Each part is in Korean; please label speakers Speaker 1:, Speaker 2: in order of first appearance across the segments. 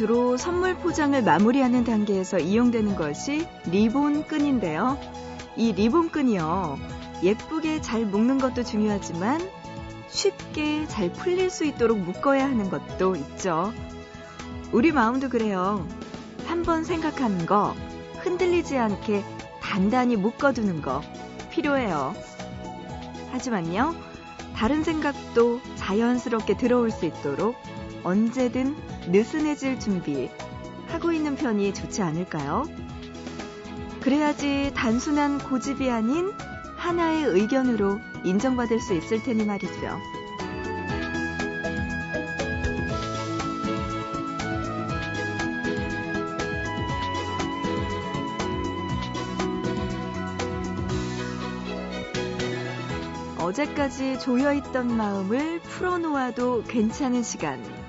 Speaker 1: 주로 선물 포장을 마무리하는 단계에서 이용되는 것이 리본 끈인데요. 이 리본 끈이요. 예쁘게 잘 묶는 것도 중요하지만 쉽게 잘 풀릴 수 있도록 묶어야 하는 것도 있죠. 우리 마음도 그래요. 한번 생각하는 거 흔들리지 않게 단단히 묶어두는 거 필요해요. 하지만요, 다른 생각도 자연스럽게 들어올 수 있도록 언제든 느슨해질 준비 하고 있는 편이 좋지 않을까요? 그래야지 단순한 고집이 아닌 하나의 의견으로 인정받을 수 있을 테니 말이죠. 어제까지 조여있던 마음을 풀어놓아도 괜찮은 시간.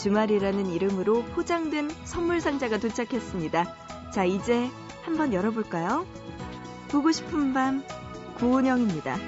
Speaker 1: 주말이라는 이름으로 포장된 선물 상자가 도착했습니다. 자, 이제 한번 열어볼까요? 보고 싶은 밤, 구은영입니다.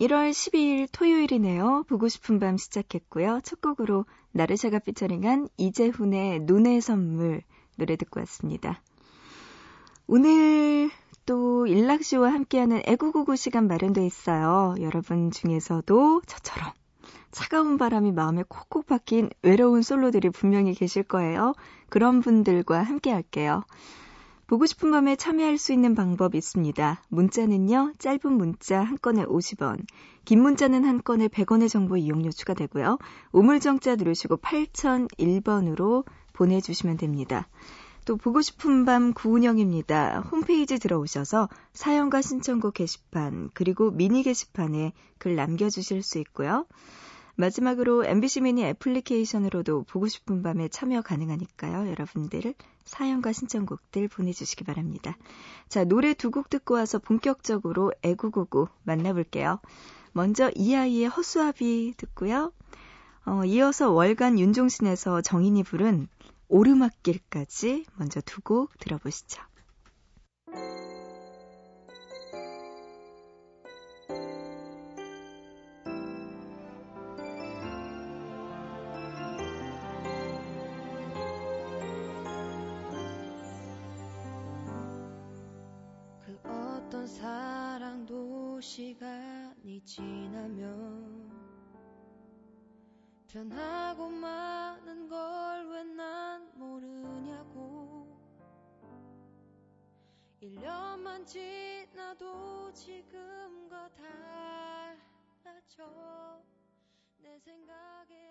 Speaker 1: 1월 12일 토요일이네요. 보고 싶은 밤 시작했고요. 첫 곡으로 나르샤가 피처링한 이재훈의 눈의 선물 노래 듣고 왔습니다. 오늘 또 일락 씨와 함께하는 애구구구 시간 마련돼 있어요. 여러분 중에서도 저처럼 차가운 바람이 마음에 콕콕 박힌 외로운 솔로들이 분명히 계실 거예요. 그런 분들과 함께 할게요. 보고 싶은 밤에 참여할 수 있는 방법이 있습니다. 문자는요, 짧은 문자 한 건에 50원, 긴 문자는 한 건에 100원의 정보 이용료 추가되고요. 우물정자 누르시고 8001번으로 보내주시면 됩니다. 또 보고 싶은 밤 구운영입니다. 홈페이지 들어오셔서 사연과 신청곡 게시판 그리고 미니 게시판에 글 남겨주실 수 있고요. 마지막으로 MBC 미니 애플리케이션으로도 보고 싶은 밤에 참여 가능하니까요. 여러분들 사연과 신청곡들 보내주시기 바랍니다. 자, 노래 두 곡 듣고 와서 본격적으로 애구구구 만나볼게요. 먼저 이아이의 허수아비 듣고요. 어, 이어서 월간 윤종신에서 정인이 부른 오르막길까지 먼저 두 곡 들어보시죠.
Speaker 2: 시간이 지나면 변하고 마는 걸왜 난 모르냐고. 1년만 지나도 지금과 달라져. 내 생각에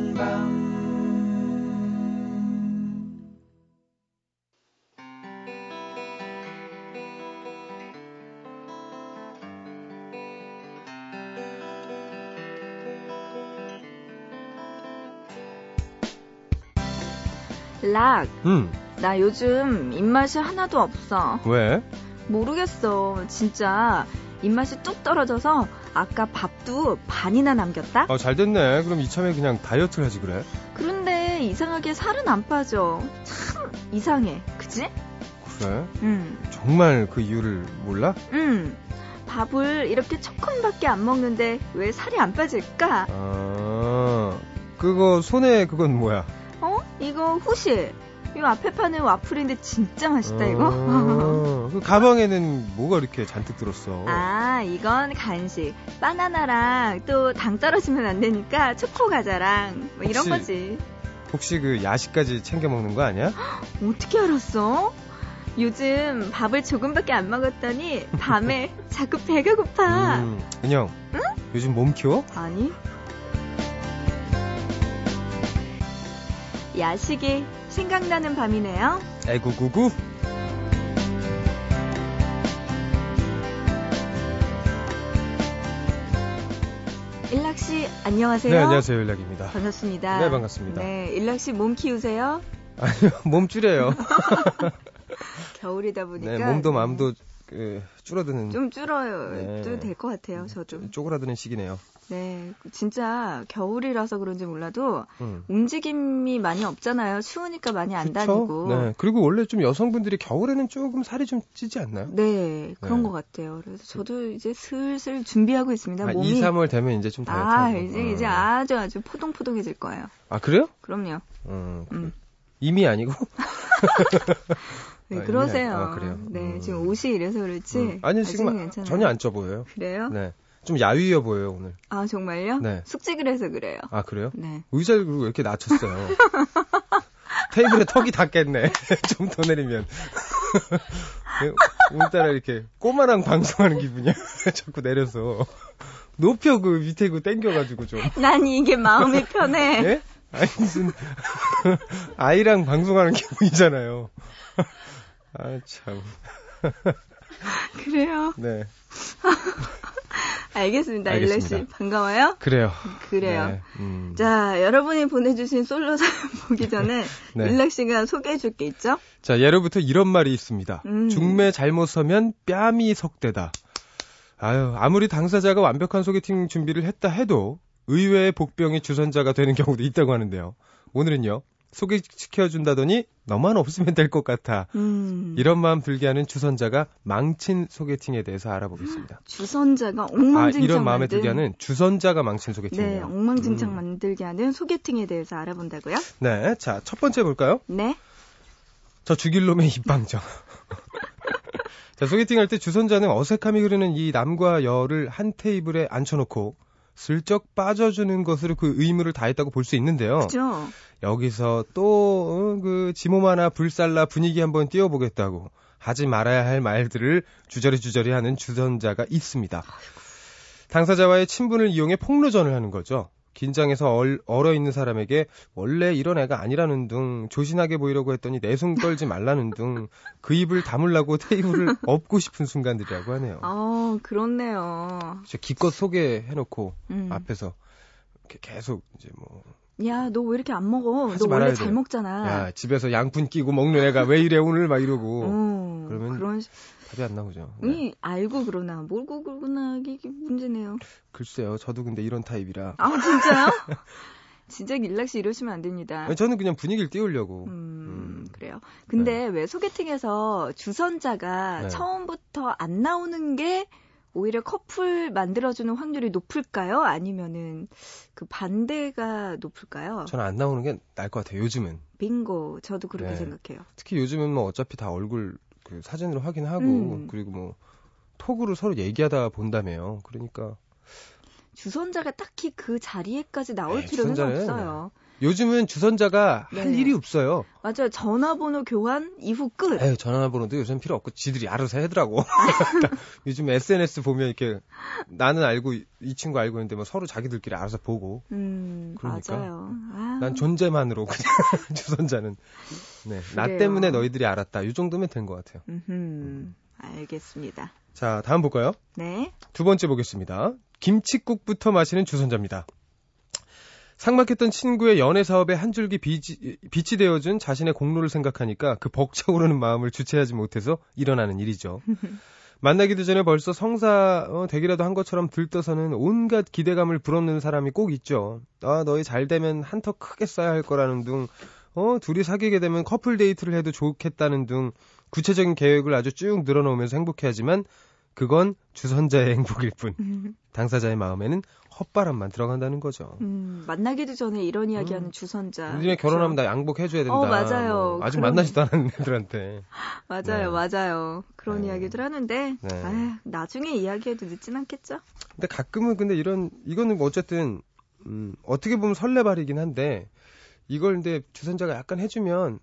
Speaker 1: 락,
Speaker 3: 음,
Speaker 1: 나 요즘 입맛이 하나도 없어.
Speaker 3: 왜?
Speaker 1: 모르겠어. 진짜 입맛이 뚝 떨어져서 아까 밥도 반이나 남겼다?
Speaker 3: 어, 잘 됐네. 그럼 이참에 그냥 다이어트를 하지 그래.
Speaker 1: 그런데 이상하게 살은 안 빠져. 참 이상해. 그지?
Speaker 3: 그래?
Speaker 1: 응.
Speaker 3: 정말 그 이유를 몰라?
Speaker 1: 응. 밥을 이렇게 조금밖에 안 먹는데 왜 살이 안 빠질까?
Speaker 3: 아, 그거 손에 그건 뭐야?
Speaker 1: 어? 이거 후실. 이 앞에 파는 와플인데 진짜 맛있다 이거.
Speaker 3: 어, 그 가방에는 뭐가 이렇게 잔뜩 들었어?
Speaker 1: 아, 이건 간식. 바나나랑 또 당 떨어지면 안 되니까 초코 과자랑 뭐 이런
Speaker 3: 혹시-
Speaker 1: 거지.
Speaker 3: 혹시 그 야식까지 챙겨 먹는 거 아니야?
Speaker 1: 어떻게 알았어? 요즘 밥을 조금밖에 안 먹었더니 밤에 자꾸 배가 고파.
Speaker 3: 음, 은영, 요즘 몸 키워?
Speaker 1: 아니. 야식이 생각나는 밤이네요.
Speaker 3: 에구구구.
Speaker 1: 일락 씨 안녕하세요.
Speaker 3: 네, 안녕하세요. 연락입니다.
Speaker 1: 반갑습니다.
Speaker 3: 네, 반갑습니다.
Speaker 1: 네, 일락 씨 몸 키우세요?
Speaker 3: 아니요, 몸 줄여요.
Speaker 1: 겨울이다 보니까
Speaker 3: 네, 몸도 마음도 그, 줄어드는
Speaker 1: 좀 줄어요.
Speaker 3: 네.
Speaker 1: 좀될것 같아요. 저도.
Speaker 3: 쪼그라드는 시기네요.
Speaker 1: 네, 진짜 겨울이라서 그런지 몰라도
Speaker 3: 음.
Speaker 1: 움직임이 많이 없잖아요. 추우니까 많이 안
Speaker 3: 그쵸?
Speaker 1: 다니고.
Speaker 3: 네. 그리고 원래 좀 여성분들이 겨울에는 조금 살이 좀 찌지 않나요?
Speaker 1: 네, 그런
Speaker 3: 네.
Speaker 1: 것 같아요. 그래서 저도 이제 슬슬 준비하고 있습니다.
Speaker 3: 아,
Speaker 1: 몸이
Speaker 3: 2, 3월 되면 이제 좀 다이어트
Speaker 1: 아. 이제
Speaker 3: 어.
Speaker 1: 이제 아주 아주 포동포동해질 거예요.
Speaker 3: 아, 그래요?
Speaker 1: 그럼요.
Speaker 3: 음, 그래.
Speaker 1: 음.
Speaker 3: 이미 아니고?
Speaker 1: 네,
Speaker 3: 아,
Speaker 1: 그러세요.
Speaker 3: 아, 그래요?
Speaker 1: 네,
Speaker 3: 음.
Speaker 1: 지금 옷이 이래서 그렇지.
Speaker 3: 음. 아니, 지금
Speaker 1: 괜찮아요.
Speaker 3: 전혀 안 쪄 보여요.
Speaker 1: 그래요?
Speaker 3: 네. 좀 야위어 보여요, 오늘.
Speaker 1: 아, 정말요?
Speaker 3: 네.
Speaker 1: 숙직을 해서 그래요.
Speaker 3: 아, 그래요?
Speaker 1: 네.
Speaker 3: 의자를 그리고 왜 이렇게 낮췄어요? 테이블에 턱이 닿겠네. 좀 더 내리면. 네, 오늘따라 이렇게 꼬마랑 방송하는 기분이야. 자꾸 내려서. 높여 그 밑에 그 땡겨가지고 좀.
Speaker 1: 난 이게 마음이 편해.
Speaker 3: 예? 아니, 무슨, 아이랑 방송하는 기분이잖아요. 아, 참.
Speaker 1: 그래요.
Speaker 3: 네.
Speaker 1: 알겠습니다. 일레 씨.
Speaker 3: 알겠습니다.
Speaker 1: 반가워요.
Speaker 3: 그래요.
Speaker 1: 그래요.
Speaker 3: 네, 음.
Speaker 1: 자, 여러분이 보내주신 솔로 사연 보기 전에
Speaker 3: 네.
Speaker 1: 일락 씨가 소개해 줄 게 있죠?
Speaker 3: 자, 예로부터 이런 말이 있습니다.
Speaker 1: 음.
Speaker 3: 중매 잘못 서면 뺨이 석대다. 아유, 아무리 당사자가 완벽한 소개팅 준비를 했다 해도 의외의 복병이 주선자가 되는 경우도 있다고 하는데요. 오늘은요, 소개시켜준다더니 너만 없으면 될 것 같아.
Speaker 1: 음.
Speaker 3: 이런 마음 들게 하는 주선자가 망친 소개팅에 대해서 알아보겠습니다.
Speaker 1: 주선자가
Speaker 3: 아,
Speaker 1: 엉망진창
Speaker 3: 이런 마음에
Speaker 1: 만든
Speaker 3: 들게 하는 주선자가 망친
Speaker 1: 네,
Speaker 3: 소개팅이에요.
Speaker 1: 엉망진창
Speaker 3: 음.
Speaker 1: 만들게 하는 소개팅에 대해서 알아본다고요?
Speaker 3: 네, 자, 첫 번째 볼까요?
Speaker 1: 네.
Speaker 3: 저 죽일 놈의 입방정. 자, 소개팅 할 때 주선자는 어색함이 흐르는 이 남과 여를 한 테이블에 앉혀놓고 슬쩍 빠져주는 것으로 그 의무를 다했다고 볼 수 있는데요.
Speaker 1: 그죠?
Speaker 3: 여기서 또, 어, 그, 하나 불살라 분위기 한번 띄워보겠다고 하지 말아야 할 말들을 주저리주저리 하는 주선자가 있습니다. 당사자와의 친분을 이용해 폭로전을 하는 거죠. 긴장해서 얼, 얼어 있는 사람에게 원래 이런 애가 아니라는 둥 조신하게 보이려고 했더니 내숭 떨지 말라는 둥 그 입을 다물라고 테이블을 엎고 싶은 순간들이라고 하네요.
Speaker 1: 아, 그렇네요.
Speaker 3: 기껏 소개해놓고
Speaker 1: 음.
Speaker 3: 앞에서 이렇게 계속 이제 뭐
Speaker 1: 야, 너 왜 이렇게 안 먹어? 너 원래
Speaker 3: 말아야
Speaker 1: 잘
Speaker 3: 돼.
Speaker 1: 먹잖아.
Speaker 3: 야, 집에서 양푼 끼고 먹는 애가 왜 이래 오늘 막 이러고
Speaker 1: 어,
Speaker 3: 그러면
Speaker 1: 그런 시-
Speaker 3: 답이 안 나오죠. 네.
Speaker 1: 이 알고 그러나 모르고 그러나 이게 문제네요.
Speaker 3: 글쎄요, 저도 근데 이런 타입이라.
Speaker 1: 아 진짜요? 진짜 일락 씨 이러시면 안 됩니다.
Speaker 3: 아니, 저는 그냥 분위기를 띄우려고.
Speaker 1: 음,
Speaker 3: 음.
Speaker 1: 그래요. 근데 왜 소개팅에서 주선자가
Speaker 3: 네.
Speaker 1: 처음부터 안 나오는 게 오히려 커플 만들어주는 확률이 높을까요? 아니면은 그 반대가 높을까요?
Speaker 3: 저는 안 나오는 게 나을 것 같아요. 요즘은
Speaker 1: 빙고. 저도 그렇게
Speaker 3: 네.
Speaker 1: 생각해요.
Speaker 3: 특히 요즘은 뭐 어차피 다 얼굴 그 사진으로 확인하고
Speaker 1: 음.
Speaker 3: 그리고 뭐 톡으로 서로 얘기하다 본다며요. 그러니까
Speaker 1: 주선자가 딱히 그 자리에까지 나올
Speaker 3: 에이,
Speaker 1: 필요는
Speaker 3: 주선자는
Speaker 1: 없어요.
Speaker 3: 요즘은 주선자가 할
Speaker 1: 네.
Speaker 3: 일이 없어요.
Speaker 1: 맞아요. 전화번호 교환 이후 끝.
Speaker 3: 에휴, 전화번호도 요즘 필요 없고 지들이 알아서 하더라고. 요즘 SNS 보면 이렇게 나는 알고 이- 이 친구 알고 있는데 뭐 서로 자기들끼리 알아서 보고
Speaker 1: 음,
Speaker 3: 그러니까.
Speaker 1: 맞아요. 아,
Speaker 3: 난 존재만으로 그냥 주선자는 네, 나
Speaker 1: 그래요.
Speaker 3: 때문에 너희들이 알았다. 이 정도면 된 것 같아요.
Speaker 1: 음흠, 알겠습니다.
Speaker 3: 자, 다음 볼까요?
Speaker 1: 네.
Speaker 3: 두 번째 보겠습니다. 김치국부터 마시는 주선자입니다. 상막했던 친구의 연애 사업에 한 줄기 빛이, 빛이 되어준 자신의 공로를 생각하니까 그 벅차오르는 마음을 주체하지 못해서 일어나는 일이죠. 만나기도 전에 벌써 성사 어, 되기라도 한 것처럼 들떠서는 온갖 기대감을 불어넣는 사람이 꼭 있죠. 아, 너희 잘 되면 한턱 크게 써야 할 거라는 둥, 어, 둘이 사귀게 되면 커플 데이트를 해도 좋겠다는 등 구체적인 계획을 아주 쭉 늘어놓으면서 행복해하지만 그건 주선자의 행복일 뿐.
Speaker 1: 음,
Speaker 3: 당사자의 마음에는 헛바람만 들어간다는 거죠.
Speaker 1: 음, 만나기도 전에 이런 이야기하는 주선자.
Speaker 3: 니네 결혼하면 나 양복해줘야 된다.
Speaker 1: 어, 맞아요.
Speaker 3: 뭐 아직
Speaker 1: 그럼-
Speaker 3: 만나지도 않은 애들한테.
Speaker 1: 맞아요,
Speaker 3: 네.
Speaker 1: 맞아요. 그런
Speaker 3: 네.
Speaker 1: 이야기들 하는데,
Speaker 3: 네.
Speaker 1: 아휴, 나중에 이야기해도 늦진 않겠죠?
Speaker 3: 근데 가끔은 근데 이런, 이거는 뭐 어쨌든, 음, 어떻게 보면 설레발이긴 한데, 이걸 근데 주선자가 약간 해주면,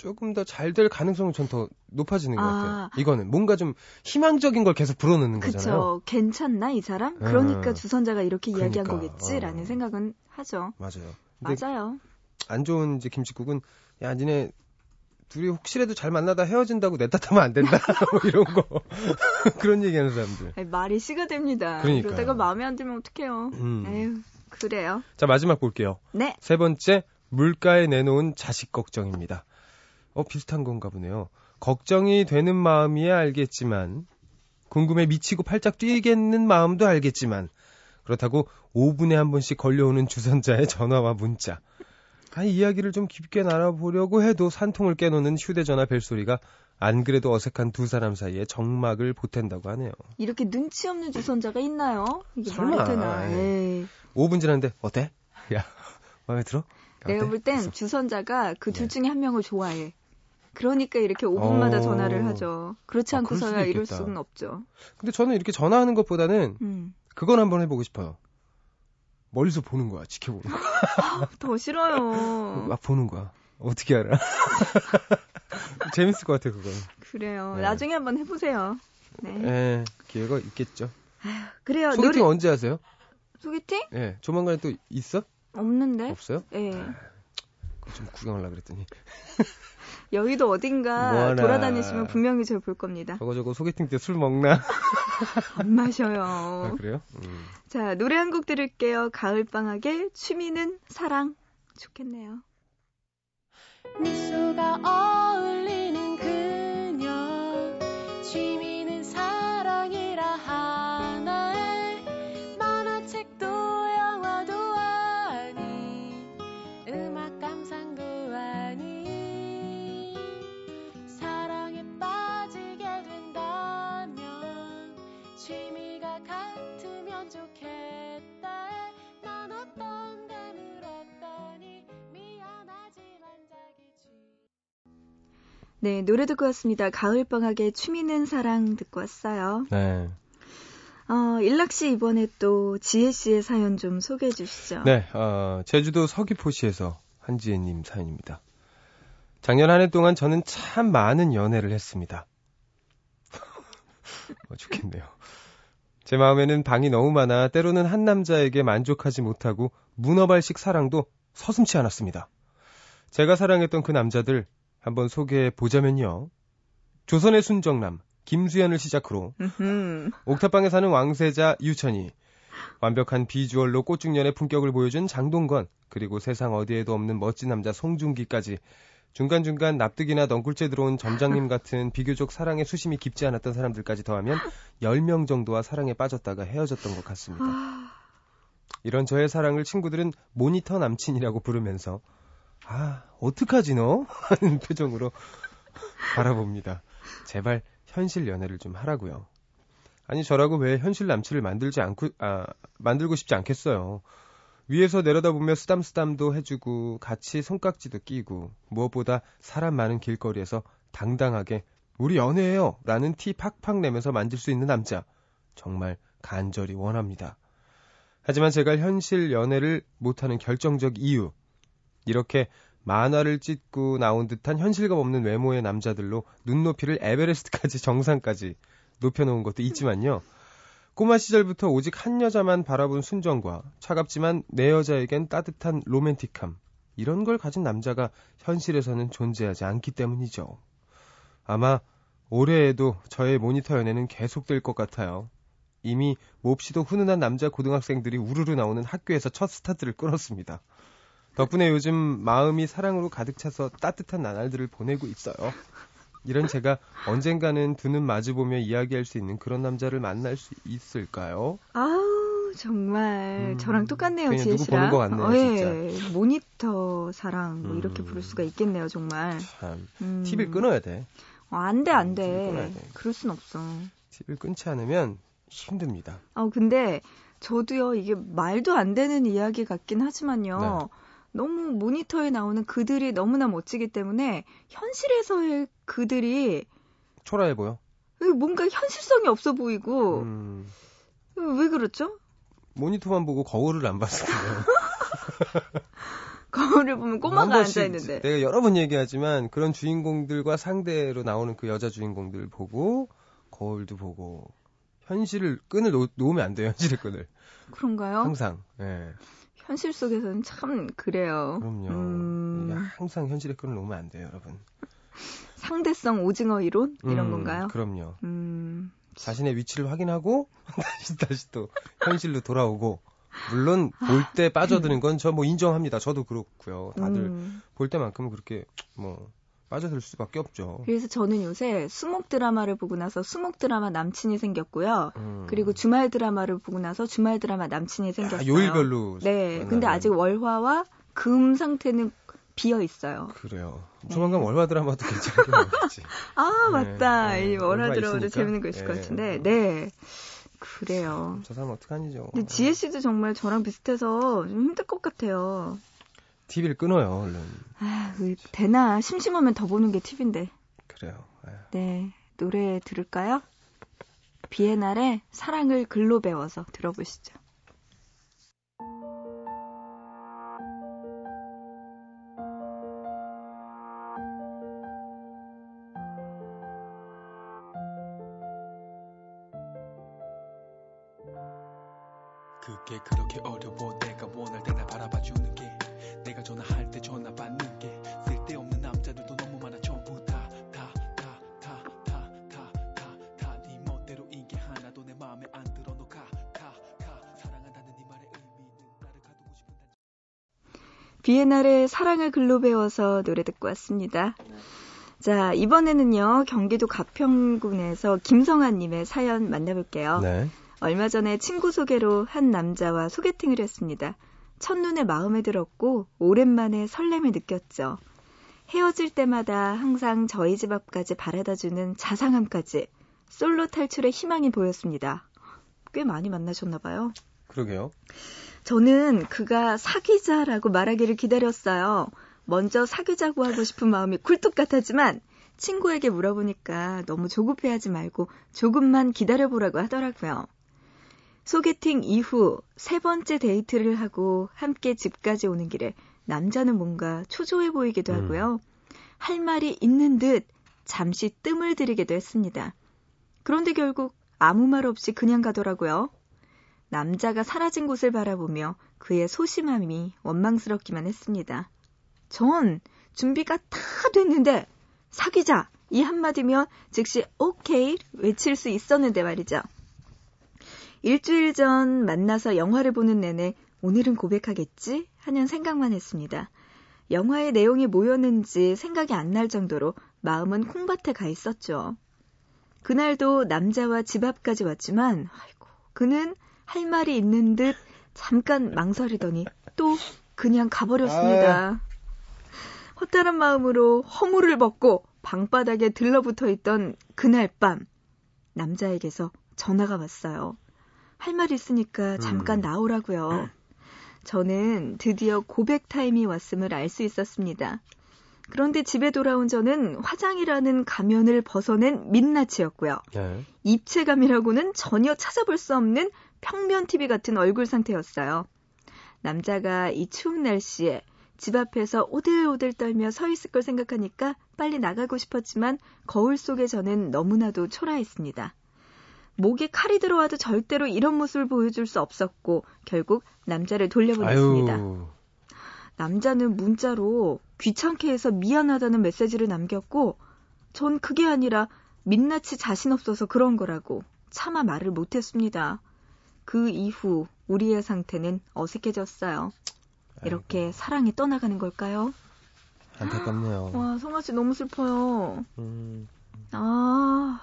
Speaker 3: 조금 더 잘 될 가능성은 전 더 높아지는 것
Speaker 1: 아.
Speaker 3: 같아요. 이거는 뭔가 좀 희망적인 걸 계속 불어넣는 거잖아요.
Speaker 1: 그쵸. 괜찮나, 이 사람? 그러니까
Speaker 3: 음.
Speaker 1: 주선자가 이렇게 이야기한
Speaker 3: 그러니까,
Speaker 1: 거겠지라는
Speaker 3: 어.
Speaker 1: 생각은 하죠.
Speaker 3: 맞아요.
Speaker 1: 맞아요.
Speaker 3: 안 좋은 이제 김치국은 야 니네 둘이 혹시라도 잘 만나다 헤어진다고 내 탓하면 안 된다 뭐 이런 거 그런 얘기하는 사람들.
Speaker 1: 아니, 말이 씨가 됩니다.
Speaker 3: 그러니까요.
Speaker 1: 그러다가 마음에 안 들면 어떡해요.
Speaker 3: 음.
Speaker 1: 에휴, 그래요.
Speaker 3: 자 마지막 볼게요.
Speaker 1: 네.
Speaker 3: 세 번째 물가에 내놓은 자식 걱정입니다. 어 비슷한 건가 보네요. 걱정이 되는 마음이야 알겠지만 궁금해 미치고 팔짝 뛰겠는 마음도 알겠지만 그렇다고 5분에 한 번씩 걸려오는 주선자의 전화와 문자. 아, 이야기를 좀 깊게 나눠보려고 해도 산통을 깨놓는 휴대전화 벨소리가 안 그래도 어색한 두 사람 사이에 정막을 보탠다고 하네요.
Speaker 1: 이렇게 눈치 없는 주선자가 있나요? 이게
Speaker 3: 설마.
Speaker 1: 되나? 에이.
Speaker 3: 5분 지났는데 어때? 야 마음에 들어?
Speaker 1: 내가? 볼 땐. 주선자가 그둘
Speaker 3: 네.
Speaker 1: 중에 한 명을 좋아해. 그러니까 이렇게 5분마다
Speaker 3: 어.
Speaker 1: 전화를 하죠. 그렇지
Speaker 3: 아,
Speaker 1: 않고서야 이럴
Speaker 3: 있겠다.
Speaker 1: 수는 없죠.
Speaker 3: 근데 저는 이렇게 전화하는 것보다는
Speaker 1: 음.
Speaker 3: 그건 한번 해보고 싶어요. 멀리서 보는 거야, 지켜보는 거야.
Speaker 1: 더 싫어요.
Speaker 3: 막 보는 거야. 어떻게 알아? 재밌을 것 같아, 그건.
Speaker 1: 그래요.
Speaker 3: 네.
Speaker 1: 나중에 한번 해보세요. 네.
Speaker 3: 예, 기회가 있겠죠.
Speaker 1: 그래요.
Speaker 3: 소개팅
Speaker 1: 노래
Speaker 3: 언제 하세요?
Speaker 1: 소개팅?
Speaker 3: 예, 조만간에 또 있어?
Speaker 1: 없는데.
Speaker 3: 없어요?
Speaker 1: 예.
Speaker 3: 그거 좀 구경하려고 그랬더니.
Speaker 1: 여의도 어딘가
Speaker 3: 뭐하나.
Speaker 1: 돌아다니시면 분명히 저를 볼 겁니다.
Speaker 3: 저거 저거 소개팅 때 술 먹나?
Speaker 1: 안 마셔요.
Speaker 3: 아, 그래요? 음.
Speaker 1: 자, 노래 한 곡 들을게요. 가을방학의 취미는 사랑. 좋겠네요.
Speaker 2: 미소가 어울리 네,
Speaker 1: 노래 듣고 왔습니다. 가을방학의 취미는 사랑 듣고 왔어요.
Speaker 3: 네.
Speaker 1: 어, 일락 씨 이번에 또 지혜 씨의 사연 좀 소개해 주시죠.
Speaker 3: 네, 어, 제주도 서귀포시에서 한지혜 님 사연입니다. 작년 한 해 동안 저는 참 많은 연애를 했습니다. 어, 좋겠네요. 제 마음에는 방이 너무 많아 때로는 한 남자에게 만족하지 못하고 문어발식 사랑도 서슴치 않았습니다. 제가 사랑했던 그 남자들 한번 소개해 보자면요. 조선의 순정남 김수현을 시작으로. 옥탑방에 사는 왕세자 유천이 완벽한 비주얼로 꽃중년의 품격을 보여준 장동건 그리고 세상 어디에도 없는 멋진 남자 송중기까지 중간중간 납득이나 넝굴째 들어온 점장님 같은 비교적 사랑에 수심이 깊지 않았던 사람들까지 더하면 10명 정도와 사랑에 빠졌다가 헤어졌던 것 같습니다.
Speaker 1: 아,
Speaker 3: 이런 저의 사랑을 친구들은 모니터 남친이라고 부르면서 아 어떡하지 너? 하는 표정으로 바라봅니다. 제발 현실 연애를 좀 하라고요. 아니 저라고 왜 현실 남친을 만들지 않고 아 만들고 싶지 않겠어요. 위에서 내려다보며 쓰담쓰담도 해주고 같이 손깍지도 끼고 무엇보다 사람 많은 길거리에서 당당하게 우리 연애해요 라는 티 팍팍 내면서 만질 수 있는 남자 정말 간절히 원합니다. 하지만 제가 현실 연애를 못하는 결정적 이유 이렇게 만화를 찍고 나온 듯한 현실감 없는 외모의 남자들로 눈높이를 에베레스트까지 정상까지 높여놓은 것도 있지만요. 꼬마 시절부터 오직 한 여자만 바라본 순정과 차갑지만 내 여자에겐 따뜻한 로맨틱함 이런 걸 가진 남자가 현실에서는 존재하지 않기 때문이죠. 아마 올해에도 저의 모니터 연애는 계속될 것 같아요. 이미 몹시도 훈훈한 남자 고등학생들이 우르르 나오는 학교에서 첫 스타트를 끊었습니다. 덕분에 요즘 마음이 사랑으로 가득 차서 따뜻한 나날들을 보내고 있어요. 이런 제가 언젠가는 두 눈 마주보며 이야기할 수 있는 그런 남자를 만날 수 있을까요?
Speaker 1: 아우 정말
Speaker 3: 음,
Speaker 1: 저랑 똑같네요 지혜
Speaker 3: 누구
Speaker 1: 씨랑.
Speaker 3: 보는 것 같네요,
Speaker 1: 어, 예. 모니터 사랑 뭐 이렇게
Speaker 3: 음.
Speaker 1: 부를 수가 있겠네요 정말.
Speaker 3: 참,
Speaker 1: 음.
Speaker 3: TV를 끊어야 돼.
Speaker 1: 어, 안돼
Speaker 3: 음, TV
Speaker 1: 안돼.
Speaker 3: 끊어야 돼.
Speaker 1: 그럴 순 없어.
Speaker 3: TV를 끊지 않으면 힘듭니다.
Speaker 1: 아 근데 저도요 이게 말도 안 되는 이야기 같긴 하지만요.
Speaker 3: 네.
Speaker 1: 너무 모니터에 나오는 그들이 너무나 멋지기 때문에 현실에서의 그들이
Speaker 3: 초라해 보여.
Speaker 1: 뭔가 현실성이 없어 보이고
Speaker 3: 음,
Speaker 1: 왜 그렇죠?
Speaker 3: 모니터만 보고 거울을 안 봤어요.
Speaker 1: 거울을 보면
Speaker 3: 한
Speaker 1: 꼬마가 앉아 있는데.
Speaker 3: 내가 여러 번 얘기하지만 그런 주인공들과 상대로 나오는 그 여자 주인공들 보고 거울도 보고 현실을 끈을 놓, 놓으면 안 돼요. 현실의 끈을
Speaker 1: 그런가요?
Speaker 3: 항상. 예.
Speaker 1: 현실 속에서는 참 그래요.
Speaker 3: 그럼요.
Speaker 1: 음,
Speaker 3: 이게 항상 현실의 끈을 놓으면 안 돼요, 여러분.
Speaker 1: 상대성 오징어 이론 이런
Speaker 3: 음,
Speaker 1: 건가요?
Speaker 3: 그럼요.
Speaker 1: 음,
Speaker 3: 자신의 위치를 확인하고 다시 다시 또 현실로 돌아오고 물론 볼 때 빠져드는 건 저 뭐 인정합니다. 저도 그렇고요. 다들
Speaker 1: 음.
Speaker 3: 볼 때만큼은 그렇게 뭐 빠져들 수밖에 없죠.
Speaker 1: 그래서 저는 요새 수목 드라마를 보고 나서 수목 드라마 남친이 생겼고요.
Speaker 3: 음.
Speaker 1: 그리고 주말 드라마를 보고 나서 주말 드라마 남친이
Speaker 3: 야,
Speaker 1: 생겼어요.
Speaker 3: 요일별로
Speaker 1: 네,
Speaker 3: 만나는.
Speaker 1: 근데 아직 월화와 금 상태는 비어 있어요.
Speaker 3: 그래요.
Speaker 1: 네.
Speaker 3: 조만간 월화 드라마도 괜찮게 나오겠지.
Speaker 1: 아
Speaker 3: 네,
Speaker 1: 맞다.
Speaker 3: 네,
Speaker 1: 이 월화 드라마도. 재밌는 거 있을 것
Speaker 3: 네.
Speaker 1: 같은데, 네, 그래요.
Speaker 3: 저 사람 어떡하니죠.
Speaker 1: 근데 지혜 씨도 정말 저랑 비슷해서 좀 힘들 것 같아요.
Speaker 3: TV를 끊어요, 얼른.
Speaker 1: 아, 그 되나 심심하면 더 보는 게 팁인데.
Speaker 3: 그래요. 아유.
Speaker 1: 네, 노래 들을까요? 비에날의 사랑을 글로 배워서 들어보시죠.
Speaker 4: 그게 그렇게 어려워. 내가 원할 때 날 바라봐주는 게. 내가 전화할 때 전화 받는 게. 쓸데없는 남자들도 너무 많아 전부 다 다 다 다 다 다 다 다네 멋대로 이게 하나도 내 마음에 안 들어. 너 가 가 가. 사랑한다는 네 말의 의미는 나를 가두고 싶은 단
Speaker 1: 비에날의 사랑을 글로 배워서 노래 듣고 왔습니다. 자, 이번에는요, 경기도 가평군에서 김성아님의 사연 만나볼게요.
Speaker 3: 네.
Speaker 1: 얼마 전에 친구 소개로 한 남자와 소개팅을 했습니다. 첫눈에 마음에 들었고, 오랜만에 설렘을 느꼈죠. 헤어질 때마다 항상 저희 집 앞까지 바라다주는 자상함까지 솔로 탈출의 희망이 보였습니다. 꽤 많이 만나셨나 봐요.
Speaker 3: 그러게요.
Speaker 1: 저는 그가 사귀자라고 말하기를 기다렸어요. 먼저 사귀자고 하고 싶은 마음이 굴뚝 같았지만 친구에게 물어보니까 너무 조급해하지 말고 조금만 기다려보라고 하더라고요. 소개팅 이후 세 번째 데이트를 하고 함께 집까지 오는 길에 남자는 뭔가 초조해 보이기도
Speaker 3: 음.
Speaker 1: 하고요. 할 말이 있는 듯 잠시 뜸을 들이기도 했습니다. 그런데 결국 아무 말 없이 그냥 가더라고요. 남자가 사라진 곳을 바라보며 그의 소심함이 원망스럽기만 했습니다. 전 준비가 다 됐는데 사귀자 이 한마디면 즉시 오케이 외칠 수 있었는데 말이죠. 일주일 전 만나서 영화를 보는 내내 오늘은 고백하겠지 하는 생각만 했습니다. 영화의 내용이 뭐였는지 생각이 안 날 정도로 마음은 콩밭에 가 있었죠. 그날도 남자와 집 앞까지 왔지만 아이고 그는 할 말이 있는 듯 잠깐 망설이더니 또 그냥 가버렸습니다. 허탈한 마음으로 허물을 벗고 방바닥에 들러붙어 있던 그날 밤 남자에게서 전화가 왔어요. 할 말 있으니까 잠깐
Speaker 3: 음.
Speaker 1: 나오라고요. 저는 드디어 고백 타임이 왔음을 알 수 있었습니다. 그런데 집에 돌아온 저는 화장이라는 가면을 벗어낸 민낯이었고요.
Speaker 3: 네.
Speaker 1: 입체감이라고는 전혀 찾아볼 수 없는 평면 TV 같은 얼굴 상태였어요. 남자가 이 추운 날씨에 집 앞에서 오들오들 떨며 서 있을 걸 생각하니까 빨리 나가고 싶었지만 거울 속에 저는 너무나도 초라했습니다. 목에 칼이 들어와도 절대로 이런 모습을 보여줄 수 없었고 결국 남자를 돌려보냈습니다.
Speaker 3: 아유.
Speaker 1: 남자는 문자로 귀찮게 해서 미안하다는 메시지를 남겼고 전 그게 아니라 민낯이 자신 없어서 그런 거라고 차마 말을 못했습니다. 그 이후 우리의 상태는 어색해졌어요. 이렇게 사랑이 떠나가는 걸까요?
Speaker 3: 안타깝네요.
Speaker 1: 와, 성아 씨 너무 슬퍼요.
Speaker 3: 음,
Speaker 1: 아,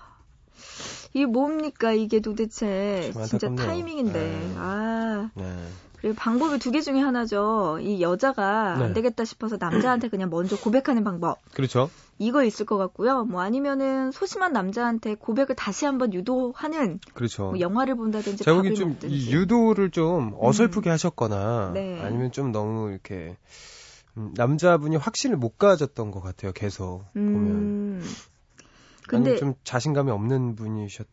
Speaker 1: 이게 뭡니까, 이게 도대체.
Speaker 3: 좀
Speaker 1: 진짜
Speaker 3: 안타깝네요.
Speaker 1: 타이밍인데.
Speaker 3: 네.
Speaker 1: 아,
Speaker 3: 네.
Speaker 1: 그리고 방법이 두 개 중에 하나죠. 이 여자가
Speaker 3: 네.
Speaker 1: 안 되겠다 싶어서 남자한테 그냥 먼저 고백하는 방법.
Speaker 3: 그렇죠.
Speaker 1: 이거 있을 것 같고요. 뭐 아니면은 소심한 남자한테 고백을 다시 한번 유도하는
Speaker 3: 그렇죠.
Speaker 1: 뭐 영화를 본다든지
Speaker 3: 보기엔 좀
Speaker 1: 먹든지.
Speaker 3: 이 유도를 좀 어설프게 하셨거나
Speaker 1: 네.
Speaker 3: 아니면 좀 너무 이렇게 음, 남자분이 확신을 못 가졌던 것 같아요. 계속 보면
Speaker 1: 음. 근데
Speaker 3: 아니면 좀 자신감이 없는 분이셨을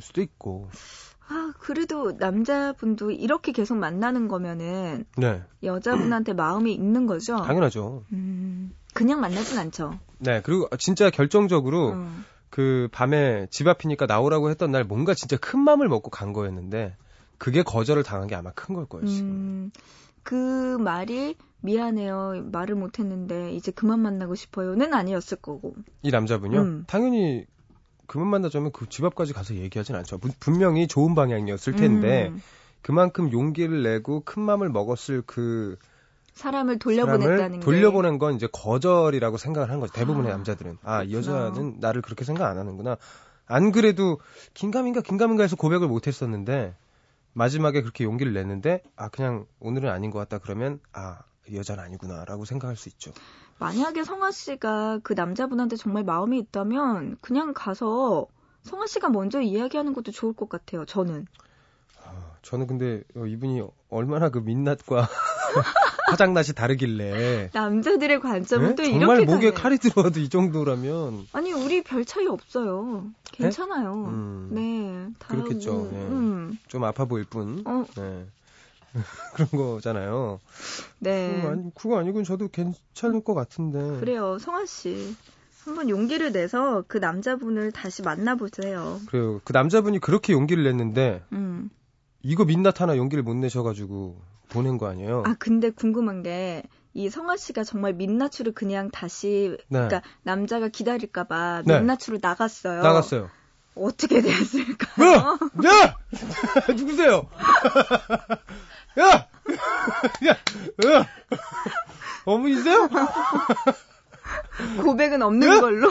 Speaker 3: 수도 있고.
Speaker 1: 아, 그래도 남자분도 이렇게 계속 만나는 거면은
Speaker 3: 네,
Speaker 1: 여자분한테 마음이 있는 거죠.
Speaker 3: 당연하죠.
Speaker 1: 음, 그냥 만나진 않죠.
Speaker 3: 네, 그리고 진짜 결정적으로
Speaker 1: 어.
Speaker 3: 그 밤에 집 앞이니까 나오라고 했던 날 뭔가 진짜 큰 맘을 먹고 간 거였는데 그게 거절을 당한 게 아마 큰 걸 거예요. 지금.
Speaker 1: 음, 그 말이 미안해요. 말을 못했는데 이제 그만 만나고 싶어요는 아니었을 거고.
Speaker 3: 이 남자분요.
Speaker 1: 음.
Speaker 3: 당연히 그만 만나자면 그 집 앞까지 가서 얘기하진 않죠. 분- 분명히 좋은 방향이었을 텐데
Speaker 1: 음,
Speaker 3: 그만큼 용기를 내고 큰 맘을 먹었을 그
Speaker 1: 사람을 돌려보냈다는 게
Speaker 3: 돌려보낸 건 이제 거절이라고 생각을 한 거죠. 대부분의
Speaker 1: 아,
Speaker 3: 남자들은 아 이. 여자는 나를 그렇게 생각 안 하는구나. 안 그래도 긴가민가 긴가민가 해서 고백을 못했었는데 마지막에 그렇게 용기를 냈는데 아 그냥 오늘은 아닌 것 같다 그러면 아이 여자는 아니구나라고 생각할 수 있죠.
Speaker 1: 만약에 성아 씨가 그 남자분한테 정말 마음이 있다면 그냥 가서 성아 씨가 먼저 이야기하는 것도 좋을 것 같아요. 저는.
Speaker 3: 아, 저는 근데 어, 이분이 얼마나 그 민낯과 화장낯이 다르길래
Speaker 1: 남자들의 관점은
Speaker 3: 네?
Speaker 1: 또
Speaker 3: 정말
Speaker 1: 이렇게
Speaker 3: 목에
Speaker 1: 가네요.
Speaker 3: 칼이 들어와도 이 정도라면
Speaker 1: 아니 우리 별 차이 없어요. 괜찮아요.
Speaker 3: 음,
Speaker 1: 네. 다
Speaker 3: 그렇겠죠.
Speaker 1: 뭐,
Speaker 3: 예.
Speaker 1: 음.
Speaker 3: 좀 아파 보일 뿐.
Speaker 1: 어,
Speaker 3: 네. 그런 거잖아요.
Speaker 1: 네.
Speaker 3: 그거, 아니, 그거 아니고는 저도 괜찮을 것 같은데.
Speaker 1: 그래요, 성아 씨. 한번 용기를 내서 그 남자분을 다시 만나보세요.
Speaker 3: 그래요. 그 남자분이 그렇게 용기를 냈는데
Speaker 1: 음.
Speaker 3: 이거 민낯 하나 용기를 못 내셔가지고 보낸 거 아니에요?
Speaker 1: 아 근데 궁금한 게 이 성아 씨가 정말 민낯으로 그냥 다시
Speaker 3: 네.
Speaker 1: 그러니까 남자가 기다릴까봐
Speaker 3: 네.
Speaker 1: 민낯으로 나갔어요.
Speaker 3: 나갔어요.
Speaker 1: 어떻게 됐을까?
Speaker 3: 뭐야? 야! 누구세요? 야! 야! 야! 어머니세요?
Speaker 1: 고백은 없는 걸로.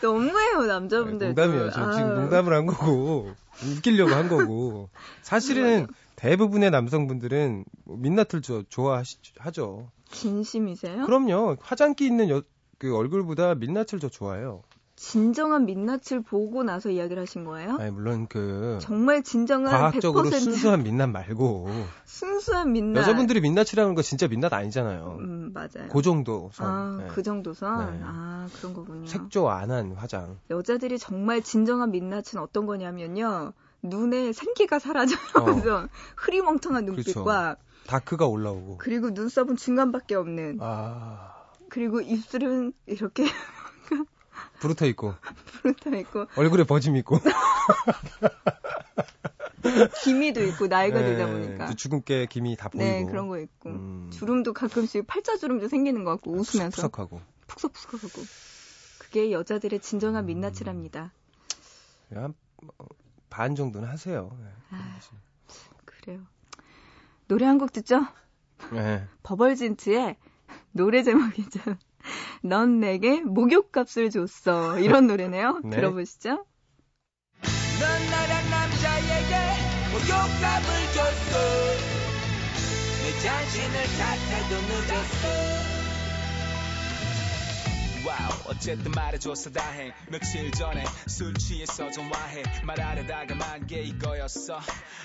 Speaker 1: 너무해요 남자분들.
Speaker 3: 농담이에요. 저 지금 농담을 한 거고 웃기려고 한 거고 사실은 대부분의 남성분들은 뭐 민낯을 저, 좋아하죠.
Speaker 1: 진심이세요?
Speaker 3: 그럼요. 화장기 있는 여, 그 얼굴보다 민낯을 저 좋아해요.
Speaker 1: 진정한 민낯을 보고 나서 이야기를 하신 거예요?
Speaker 3: 아니 물론 그
Speaker 1: 정말 진정한
Speaker 3: 과학적으로
Speaker 1: 100%
Speaker 3: 순수한 민낯 말고
Speaker 1: 순수한 민낯.
Speaker 3: 여자분들이 민낯이라는 거 진짜 민낯 아니잖아요.
Speaker 1: 음 맞아요.
Speaker 3: 그 정도 선.
Speaker 1: 아,
Speaker 3: 네.
Speaker 1: 그 정도 선?
Speaker 3: 네.
Speaker 1: 아, 그런 거군요.
Speaker 3: 색조 안 한 화장.
Speaker 1: 여자들이 정말 진정한 민낯은 어떤 거냐면요. 눈에 생기가 사라져요.
Speaker 3: 어.
Speaker 1: 그래서 흐리멍텅한 눈빛과
Speaker 3: 다크가 올라오고.
Speaker 1: 그리고 눈썹은 중간밖에 없는
Speaker 3: 아
Speaker 1: 그리고 입술은 이렇게
Speaker 3: 부르터 있고
Speaker 1: 부르터 있고
Speaker 3: 얼굴에 버짐 있고.
Speaker 1: 기미도 있고 나이가
Speaker 3: 네,
Speaker 1: 들다 보니까
Speaker 3: 또 주근깨 김이 다 보이고.
Speaker 1: 네 그런 거 있고
Speaker 3: 음.
Speaker 1: 주름도 가끔씩 팔자 주름도 생기는 것 같고 웃으면서
Speaker 3: 푸석푸석하고.
Speaker 1: 푹석푹석하고 그게 여자들의 진정한 민낯이랍니다.
Speaker 3: 한, 어, 반 정도는 하세요. 네.
Speaker 1: 아. 그래요. 노래 한 곡 듣죠?
Speaker 3: 네.
Speaker 1: 버벌진트의 노래 제목이죠. 넌 내게 모욕감을 줬어. 이런 노래네요.
Speaker 3: 네.
Speaker 1: 들어보시죠.
Speaker 5: 넌 나란 남자에게 모욕감을 줬어 내 자신을 탓해도 늦었어 와우 어쨌든 말해줘서 다행. 며칠 전에 술 취해서 전화해. 말하려다가 만 게 이거였어.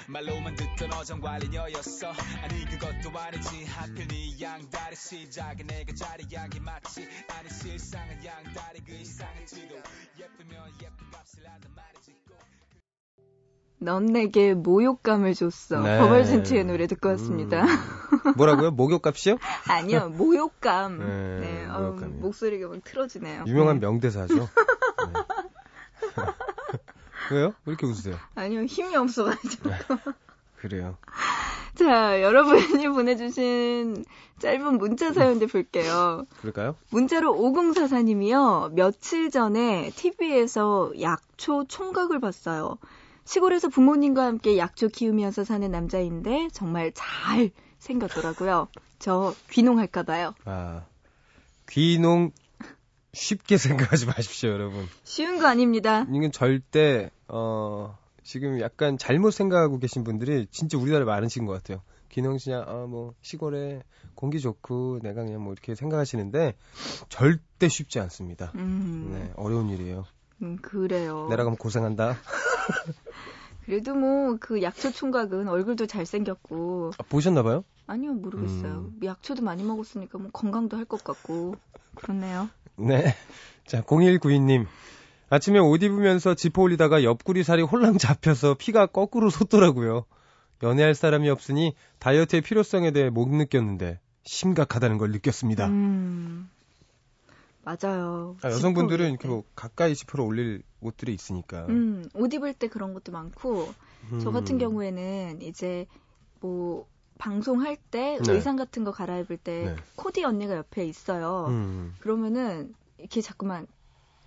Speaker 5: 말로만 듣던 어장관리녀였어. 아니 그것도 아니지. 하필 네 양다리 시작에 내가 자리한 게 맞지 아니 실상은 양다리 그 이상일지도. 예쁘면 예쁜 값을 한단 말이지 꼭.
Speaker 1: 넌 내게 모욕감을 줬어.
Speaker 3: 네.
Speaker 1: 버벌진트의 노래 듣고 왔습니다.
Speaker 3: 음. 뭐라고요? 목욕값이요?
Speaker 1: 아니요, 모욕감.
Speaker 3: 네,
Speaker 1: 네,
Speaker 3: 모욕감이요.
Speaker 1: 목소리가 막 틀어지네요.
Speaker 3: 유명한
Speaker 1: 네.
Speaker 3: 명대사죠. 네. 왜요? 왜 이렇게 웃으세요?
Speaker 1: 아니요, 힘이 없어가지고.
Speaker 3: 그래요.
Speaker 1: 자, 여러분이 보내주신 짧은 문자 사연들 볼게요.
Speaker 3: 그럴까요?
Speaker 1: 문자로 5044님이요. 며칠 전에 TV에서 약초 총각을 봤어요. 시골에서 부모님과 함께 약초 키우면서 사는 남자인데 정말 잘 생겼더라고요. 저 귀농할까 봐요.
Speaker 3: 아, 귀농 쉽게 생각하지 마십시오, 여러분.
Speaker 1: 쉬운 거 아닙니다.
Speaker 3: 이건 절대, 어, 지금 약간 잘못 생각하고 계신 분들이 진짜 우리나라에 많으신 것 같아요. 귀농 그냥, 아, 뭐, 시골에 공기 좋고 내가 그냥 뭐 이렇게 생각하시는데 절대 쉽지 않습니다.
Speaker 1: 음,
Speaker 3: 네, 어려운 일이에요.
Speaker 1: 음, 그래요.
Speaker 3: 내려가면 고생한다.
Speaker 1: 그래도 뭐 그 약초 총각은 얼굴도 잘생겼고
Speaker 3: 아, 보셨나봐요?
Speaker 1: 아니요 모르겠어요.
Speaker 3: 음.
Speaker 1: 약초도 많이 먹었으니까 뭐 건강도 할 것 같고 그렇네요.
Speaker 3: 네. 자, 0192님. 아침에 옷 입으면서 지퍼 올리다가 옆구리 살이 홀랑 잡혀서 피가 거꾸로 솟더라고요. 연애할 사람이 없으니 다이어트의 필요성에 대해 못 느꼈는데 심각하다는 걸 느꼈습니다.
Speaker 1: 음, 맞아요.
Speaker 3: 아, 여성분들은 뭐 가까이 지퍼를 올릴 옷들이 있으니까.
Speaker 1: 음, 옷 입을 때 그런 것도 많고 저
Speaker 3: 음.
Speaker 1: 같은 경우에는 이제 뭐 방송할 때
Speaker 3: 네.
Speaker 1: 의상 같은 거 갈아입을 때
Speaker 3: 네.
Speaker 1: 코디 언니가 옆에 있어요.
Speaker 3: 음.
Speaker 1: 그러면은 이렇게 자꾸만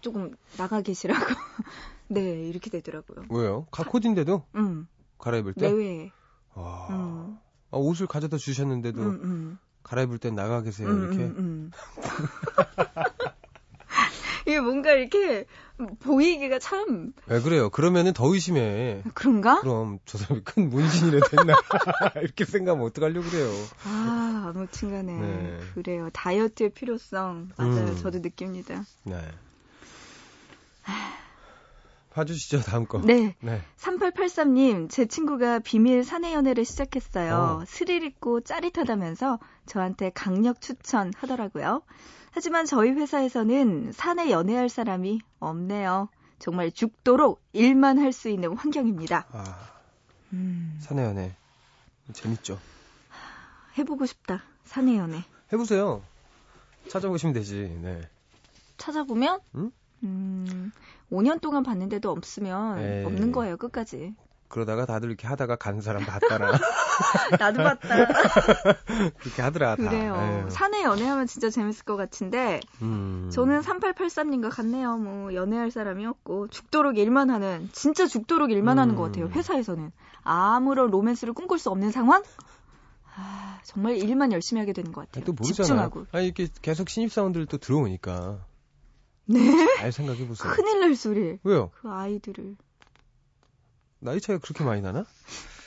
Speaker 1: 조금 나가 계시라고 네 이렇게 되더라고요.
Speaker 3: 왜요? 가 코디인데도
Speaker 1: 음,
Speaker 3: 갈아입을 때?
Speaker 1: 내외에.
Speaker 3: 와.
Speaker 1: 음,
Speaker 3: 아, 옷을 가져다 주셨는데도
Speaker 1: 음, 음.
Speaker 3: 갈아입을 땐 나가 계세요,
Speaker 1: 음,
Speaker 3: 이렇게.
Speaker 1: 음, 음. 이게 뭔가 이렇게 보이기가 참
Speaker 3: 왜 그래요? 그러면은 더 의심해.
Speaker 1: 그런가?
Speaker 3: 그럼 저 사람이 큰 문신이라도 했나? 이렇게 생각하면 어떡하려고 그래요.
Speaker 1: 아, 아무튼 간에
Speaker 3: 네.
Speaker 1: 그래요. 다이어트의 필요성 맞아요.
Speaker 3: 음.
Speaker 1: 저도 느낍니다.
Speaker 3: 네. 봐주시죠, 다음 거.
Speaker 1: 네.
Speaker 3: 네.
Speaker 1: 3883님, 제 친구가 비밀 사내 연애를 시작했어요.
Speaker 3: 어.
Speaker 1: 스릴 있고 짜릿하다면서 저한테 강력 추천하더라고요. 하지만 저희 회사에서는 사내 연애할 사람이 없네요. 정말 죽도록 일만 할 수 있는 환경입니다.
Speaker 3: 아,
Speaker 1: 음,
Speaker 3: 사내 연애. 재밌죠.
Speaker 1: 해보고 싶다. 사내 연애.
Speaker 3: 해보세요. 찾아보시면 되지, 네.
Speaker 1: 찾아보면,
Speaker 3: 응?
Speaker 1: 음, 5년 동안 봤는데도 없으면
Speaker 3: 에이.
Speaker 1: 없는 거예요, 끝까지.
Speaker 3: 그러다가 다들 이렇게 하다가 간 사람 봤다나.
Speaker 1: 나도 봤다.
Speaker 3: 그렇게 하더라, 다.
Speaker 1: 그래요.
Speaker 3: 에휴.
Speaker 1: 사내 연애하면 진짜 재밌을 것 같은데,
Speaker 3: 음.
Speaker 1: 저는 3883님과 같네요. 뭐, 연애할 사람이 없고, 죽도록 일만 하는, 진짜 죽도록 일만 하는
Speaker 3: 음.
Speaker 1: 것 같아요. 회사에서는. 아무런 로맨스를 꿈꿀 수 없는 상황? 아, 정말 일만 열심히 하게 되는 것 같아요.
Speaker 3: 또 모르잖아요.
Speaker 1: 집중하고.
Speaker 3: 아니, 이렇게 계속 신입사원들 또 들어오니까.
Speaker 1: 네?
Speaker 3: 잘 생각해 보세요.
Speaker 1: 큰일 날 소리.
Speaker 3: 왜요?
Speaker 1: 그 아이들을.
Speaker 3: 나이 차이가 그렇게 많이 나나?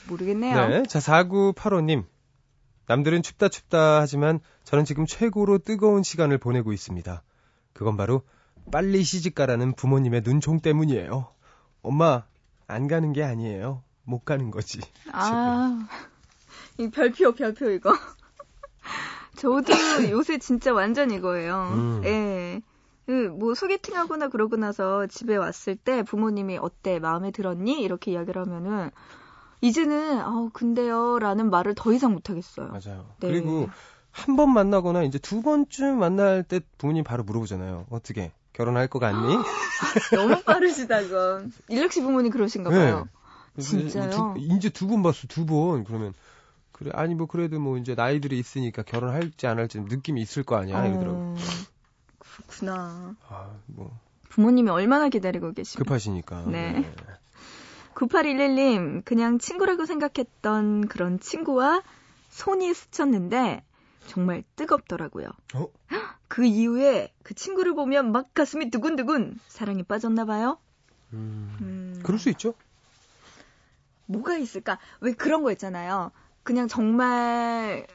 Speaker 1: 모르겠네요.
Speaker 3: 네. 자, 4985님. 남들은 춥다 춥다 하지만 저는 지금 최고로 뜨거운 시간을 보내고 있습니다. 그건 바로 빨리 시집가라는 부모님의 눈총 때문이에요. 엄마, 안 가는 게 아니에요. 못 가는 거지.
Speaker 1: 아, 이 별표, 별표 이거. 저도 요새 진짜 완전 이거예요.
Speaker 3: 음.
Speaker 1: 예. 그, 뭐, 소개팅하거나 그러고 나서 집에 왔을 때 부모님이 어때? 마음에 들었니? 이렇게 이야기를 하면은, 이제는, 아우, 근데요. 라는 말을 더 이상 못 하겠어요.
Speaker 3: 맞아요.
Speaker 1: 네.
Speaker 3: 그리고 한 번 만나거나 이제 두 번쯤 만날 때 부모님 바로 물어보잖아요. 어떻게? 결혼할 것 같니?
Speaker 1: 너무 빠르시다, 그건. 일렉 씨 부모님 그러신가 봐요.
Speaker 3: 그래서
Speaker 1: 진짜요?
Speaker 3: 두- 이제 두 번 봤어, 두 번. 그러면 그래 아니 뭐 그래도 뭐 이제 나이들이 있으니까 결혼할지 안 할지 느낌이 있을 거 아니야 이러더라고.
Speaker 1: 어, 그렇구나.
Speaker 3: 아, 뭐
Speaker 1: 부모님이 얼마나 기다리고 계십니까?
Speaker 3: 급하시니까.
Speaker 1: 네. 9811님, 그냥 친구라고 생각했던 그런 친구와 손이 스쳤는데 정말 뜨겁더라고요.
Speaker 3: 어?
Speaker 1: 그 이후에 그 친구를 보면 막 가슴이 두근두근 사랑에 빠졌나 봐요.
Speaker 3: 음,
Speaker 1: 음,
Speaker 3: 그럴 수 있죠.
Speaker 1: 뭐가 있을까? 왜 그런 거 있잖아요. 그냥 정말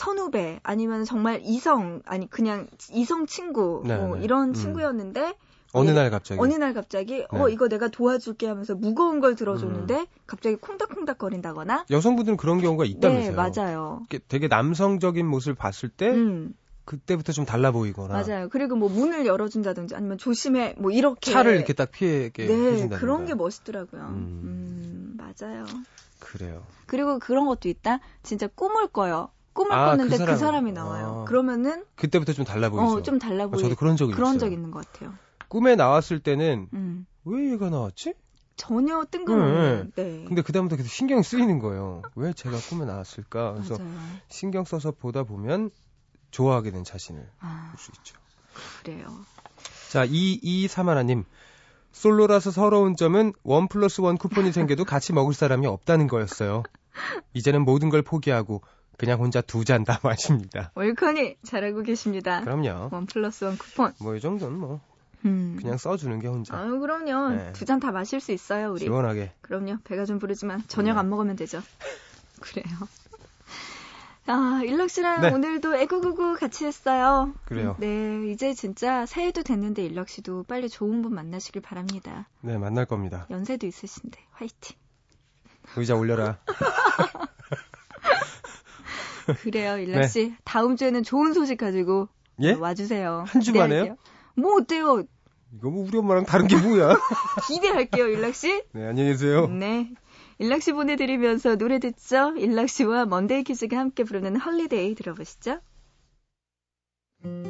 Speaker 1: 선후배 아니면 정말 이성 아니 그냥 이성 친구
Speaker 3: 네,
Speaker 1: 뭐
Speaker 3: 네.
Speaker 1: 이런
Speaker 3: 음.
Speaker 1: 친구였는데
Speaker 3: 어느
Speaker 1: 예,
Speaker 3: 날 갑자기.
Speaker 1: 어느 날 갑자기 어
Speaker 3: 네.
Speaker 1: 이거 내가 도와줄게 하면서 무거운 걸 들어줬는데
Speaker 3: 음.
Speaker 1: 갑자기 콩닥콩닥 거린다거나
Speaker 3: 여성분들은 그런 경우가 있다면서요.
Speaker 1: 네 맞아요.
Speaker 3: 되게 남성적인 모습을 봤을 때
Speaker 1: 음
Speaker 3: 그때부터 좀 달라 보이거나
Speaker 1: 맞아요. 그리고 뭐 문을 열어준다든지 아니면 조심해 뭐 이렇게
Speaker 3: 차를 이렇게 딱 피하게
Speaker 1: 네
Speaker 3: 해준다든가.
Speaker 1: 그런 게 멋있더라고요.
Speaker 3: 음.
Speaker 1: 음 맞아요.
Speaker 3: 그래요.
Speaker 1: 그리고 그런 것도 있다. 진짜 꿈을 꿔요. 꿈을
Speaker 3: 아,
Speaker 1: 꿨는데
Speaker 3: 그
Speaker 1: 그,
Speaker 3: 사람.
Speaker 1: 이 나와요.
Speaker 3: 아.
Speaker 1: 그러면은
Speaker 3: 그때부터 좀 달라 보이죠.
Speaker 1: 어 좀 달라
Speaker 3: 아,
Speaker 1: 보이.
Speaker 3: 저도 그런 적이
Speaker 1: 그런
Speaker 3: 있어요.
Speaker 1: 적 있는 것 같아요.
Speaker 3: 꿈에 나왔을 때는
Speaker 1: 음.
Speaker 3: 왜 얘가 나왔지?
Speaker 1: 전혀 뜬금없는. 네.
Speaker 3: 근데 그다음부터 계속 신경이 쓰이는 거예요. 왜 제가 꿈에 나왔을까? 그래서
Speaker 1: 맞아요.
Speaker 3: 신경 써서 보다 보면 좋아하게 된 자신을
Speaker 1: 아,
Speaker 3: 볼수 있죠.
Speaker 1: 그래요.
Speaker 3: 자, 2231님. 솔로라서 서러운 점은 one plus one 쿠폰이 생겨도 같이 먹을 사람이 없다는 거였어요. 이제는 모든 걸 포기하고 그냥 혼자 두 잔 다 마십니다.
Speaker 1: 옳거니 잘하고 계십니다.
Speaker 3: 그럼요.
Speaker 1: one plus one 쿠폰.
Speaker 3: 뭐 이 정도는 뭐
Speaker 1: 음.
Speaker 3: 그냥 써주는 게 혼자
Speaker 1: 아유, 그럼요.
Speaker 3: 네.
Speaker 1: 두잔 다 마실 수 있어요, 우리.
Speaker 3: 시원하게.
Speaker 1: 그럼요. 배가 좀 부르지만 저녁
Speaker 3: 네.
Speaker 1: 안 먹으면 되죠. 그래요. 아, 일락 씨랑
Speaker 3: 네.
Speaker 1: 오늘도 애구구구 같이 했어요.
Speaker 3: 그래요.
Speaker 1: 네, 이제 진짜 새해도 됐는데 일락 씨도 빨리 좋은 분 만나시길 바랍니다.
Speaker 3: 네, 만날 겁니다.
Speaker 1: 연세도 있으신데 화이팅.
Speaker 3: 의자 올려라.
Speaker 1: 그래요, 일락
Speaker 3: 네.
Speaker 1: 씨. 다음 주에는 좋은 소식 가지고
Speaker 3: 예?
Speaker 1: 와주세요.
Speaker 3: 한 주만에요?
Speaker 1: 뭐 어때요?
Speaker 3: 이거 뭐 우리 엄마랑 다른 게 뭐야?
Speaker 1: 기대할게요, 일락 씨.
Speaker 3: 네, 안녕히 계세요.
Speaker 1: 네. 일락 씨 보내드리면서 노래 듣죠. 일락 씨와 먼데이 키즈가 함께 부르는 Holiday 들어보시죠.
Speaker 6: 이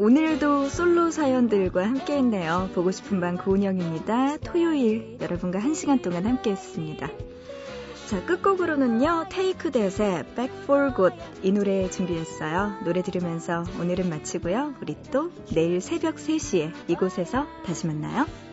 Speaker 1: 오늘도 솔로 사연들과 함께 했네요. 보고 싶은 밤 고은영입니다. 토요일 여러분과 한 시간 동안 함께 했습니다. 자, 끝곡으로는요, 테이크 댓의 Back for Good 이 노래 준비했어요. 노래 들으면서 오늘은 마치고요. 우리 또 내일 새벽 3시에 이곳에서 다시 만나요.